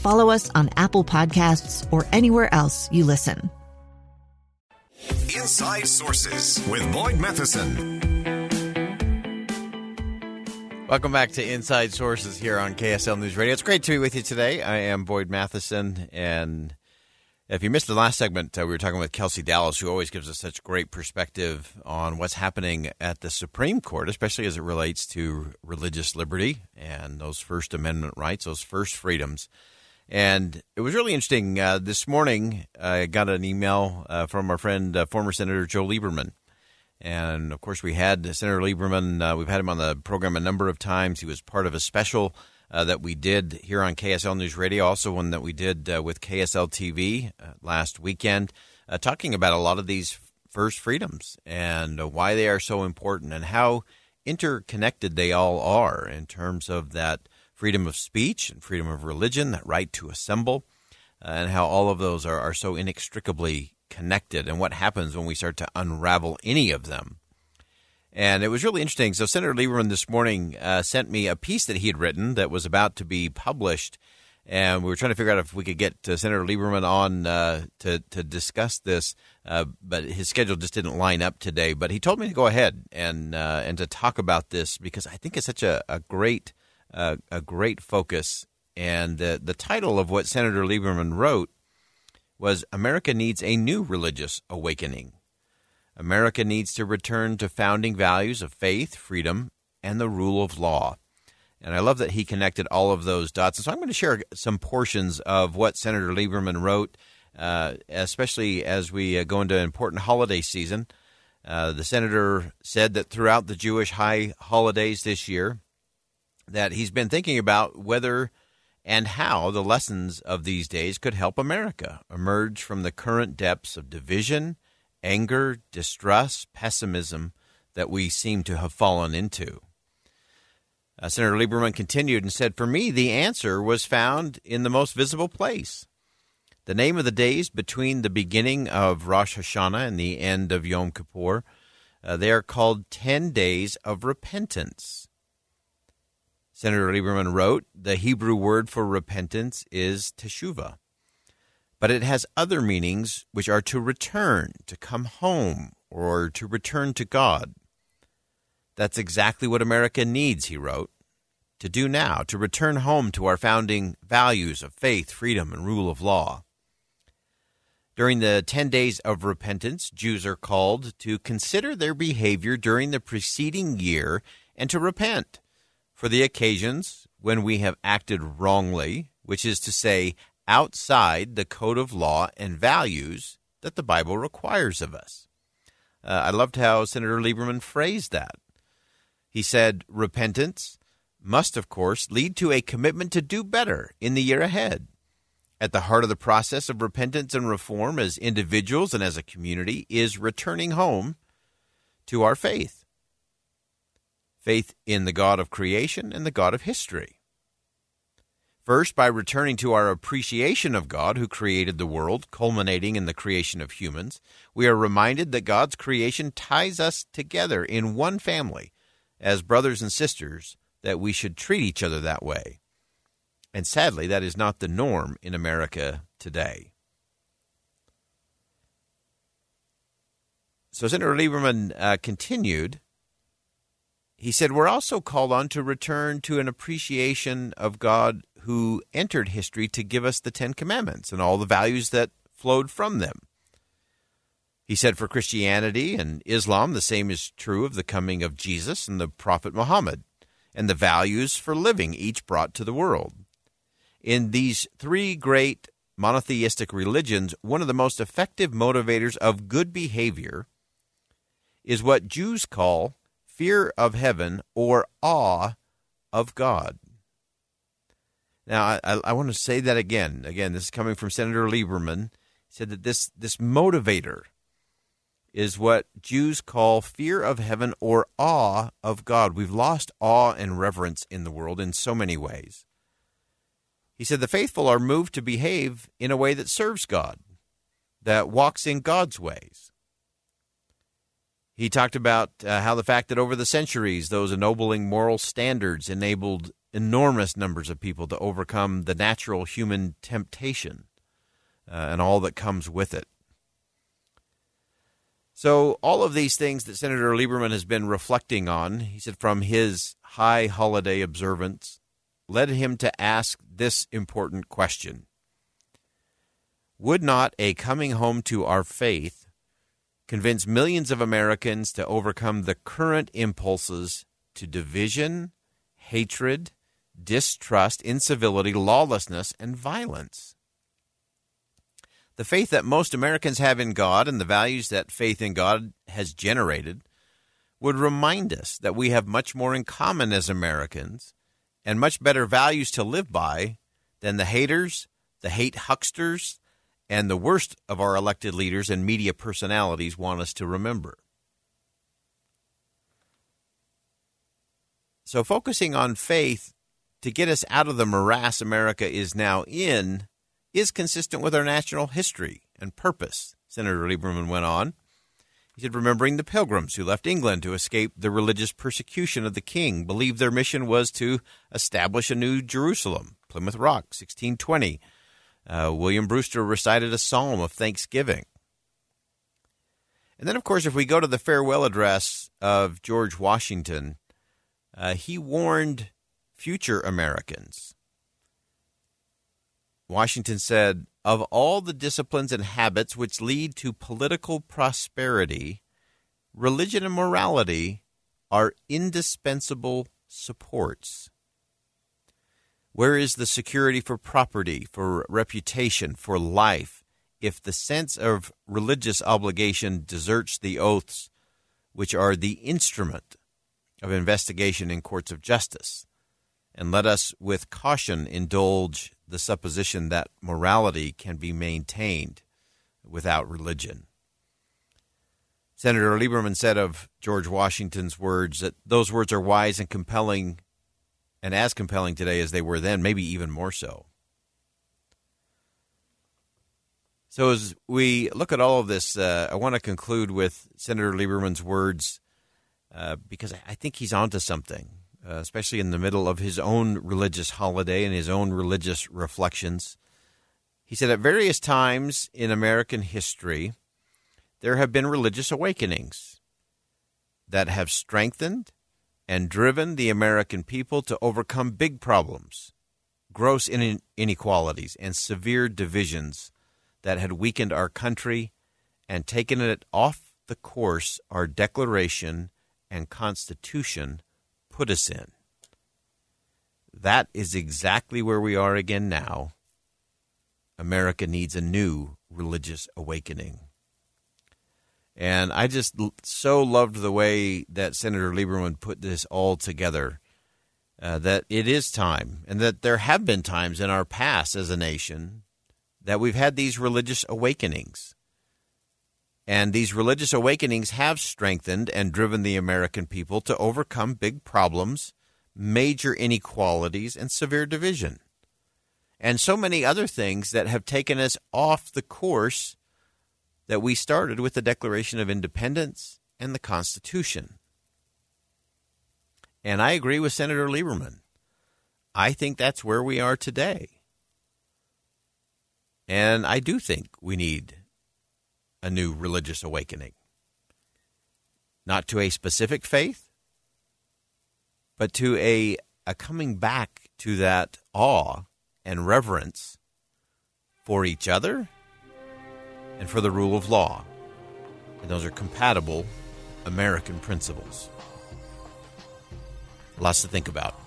follow us on Apple Podcasts, or anywhere else you listen. Inside Sources with Boyd Matheson. Welcome back to Inside Sources here on KSL News Radio. It's great to be with you today. I am Boyd Matheson, and if you missed the last segment, uh, we were talking with Kelsey Dallas, who always gives us such great perspective on what's happening at the Supreme Court, especially as it relates to religious liberty and those First Amendment rights, those first freedoms. And it was really interesting. Uh, this morning, I got an email uh, from our friend, uh, former Senator Joe Lieberman. And of course, we had Senator Lieberman, uh, we've had him on the program a number of times. He was part of a special uh, that we did here on KSL News Radio, also one that we did uh, with KSL TV last weekend, talking about a lot of these first freedoms and why they are so important and how interconnected they all are in terms of that freedom of speech and freedom of religion, that right to assemble, and how all of those are, are so inextricably connected and what happens when we start to unravel any of them. And it was really interesting. So, Senator Lieberman this morning uh, sent me a piece that he had written that was about to be published. And we were trying to figure out if we could get uh, Senator Lieberman on uh, to, to discuss this, uh, but his schedule just didn't line up today. But he told me to go ahead and uh, and to talk about this because I think it's such a, a great uh, a great focus. And the the title of what Senator Lieberman wrote was America needs a new religious awakening. America needs to return to founding values of faith, freedom, and the rule of law. And I love that he connected all of those dots. And so I'm going to share some portions of what Senator Lieberman wrote, uh, especially as we uh, go into an important holiday season. Uh, the senator said that throughout the Jewish high holidays this year, that he's been thinking about whether and how the lessons of these days could help America emerge from the current depths of division, anger, distrust, pessimism that we seem to have fallen into. Uh, Senator Lieberman continued and said, For me, the answer was found in the most visible place. The name of the days between the beginning of Rosh Hashanah and the end of Yom Kippur, uh, they are called 10 days of repentance. Senator Lieberman wrote, The Hebrew word for repentance is teshuvah, but it has other meanings which are to return, to come home, or to return to God. That's exactly what America needs, he wrote, to do now, to return home to our founding values of faith, freedom, and rule of law. During the 10 days of repentance, Jews are called to consider their behavior during the preceding year and to repent for the occasions when we have acted wrongly, which is to say, outside the code of law and values that the Bible requires of us. Uh, I loved how Senator Lieberman phrased that. He said, repentance must, of course, lead to a commitment to do better in the year ahead. At the heart of the process of repentance and reform as individuals and as a community is returning home to our faith faith in the God of creation and the God of history. First, by returning to our appreciation of God who created the world, culminating in the creation of humans, we are reminded that God's creation ties us together in one family as brothers and sisters, that we should treat each other that way. And sadly, that is not the norm in America today. So Senator Lieberman uh, continued he said, We're also called on to return to an appreciation of God who entered history to give us the Ten Commandments and all the values that flowed from them. He said for Christianity and Islam, the same is true of the coming of Jesus and the Prophet Muhammad, and the values for living each brought to the world. In these three great monotheistic religions, one of the most effective motivators of good behavior is what Jews call fear of heaven or awe of God. Now, I, I, want to say that again. Again, this is coming from Senator Lieberman. He said that this, this motivator is what Jews call fear of heaven or awe of God. We've lost awe and reverence in the world in so many ways. He said the faithful are moved to behave in a way that serves God, that walks in God's ways. He talked about uh, how the fact that over the centuries, those ennobling moral standards enabled enormous numbers of people to overcome the natural human temptation uh, and all that comes with it. So, all of these things that Senator Lieberman has been reflecting on, he said from his high holiday observance, led him to ask this important question Would not a coming home to our faith convince millions of Americans to overcome the current impulses to division, hatred, distrust, incivility, lawlessness, and violence? The faith that most Americans have in God and the values that faith in God has generated would remind us that we have much more in common as Americans and much better values to live by than the haters, the hate hucksters, and the worst of our elected leaders and media personalities want us to remember. So, focusing on faith to get us out of the morass America is now in is consistent with our national history and purpose, Senator Lieberman went on. He said, remembering the pilgrims who left England to escape the religious persecution of the king, believed their mission was to establish a new Jerusalem, Plymouth Rock, 1620. Uh, William Brewster recited a psalm of thanksgiving. And then, of course, if we go to the farewell address of George Washington, uh, he warned future Americans Washington said, Of all the disciplines and habits which lead to political prosperity, religion and morality are indispensable supports. Where is the security for property, for reputation, for life, if the sense of religious obligation deserts the oaths which are the instrument of investigation in courts of justice? And let us with caution indulge the supposition that morality can be maintained without religion. Senator Lieberman said of George Washington's words that those words are wise and compelling, and as compelling today as they were then, maybe even more so. So, as we look at all of this, uh, I want to conclude with Senator Lieberman's words uh, because I think he's onto something uh, especially in the middle of his own religious holiday and his own religious reflections. He said, At various times in American history, there have been religious awakenings that have strengthened and driven the American people to overcome big problems, gross inequalities, and severe divisions that had weakened our country and taken it off the course our Declaration and Constitution put us in. That is exactly where we are again now. America needs a new religious awakening. And I just so loved the way that Senator Lieberman put this all together. Uh, that it is time, and that there have been times in our past as a nation that we've had these religious awakenings. And these religious awakenings have strengthened and driven the American people to overcome big problems, major inequalities, and severe division. And so many other things that have taken us off the course that we started with the Declaration of Independence and the Constitution. And I agree with Senator Lieberman. I think that's where we are today. And I do think we need a new religious awakening. Not to a specific faith, but to a, a coming back to that awe and reverence for each other and for the rule of law. And those are compatible American principles. Lots to think about.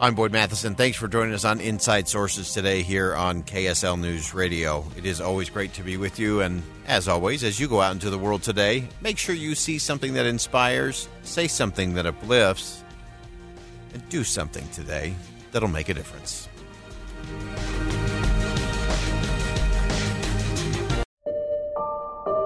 I'm Boyd Matheson. Thanks for joining us on Inside Sources today here on KSL News Radio. It is always great to be with you. And as always, as you go out into the world today, make sure you see something that inspires, say something that uplifts, and do something today that'll make a difference.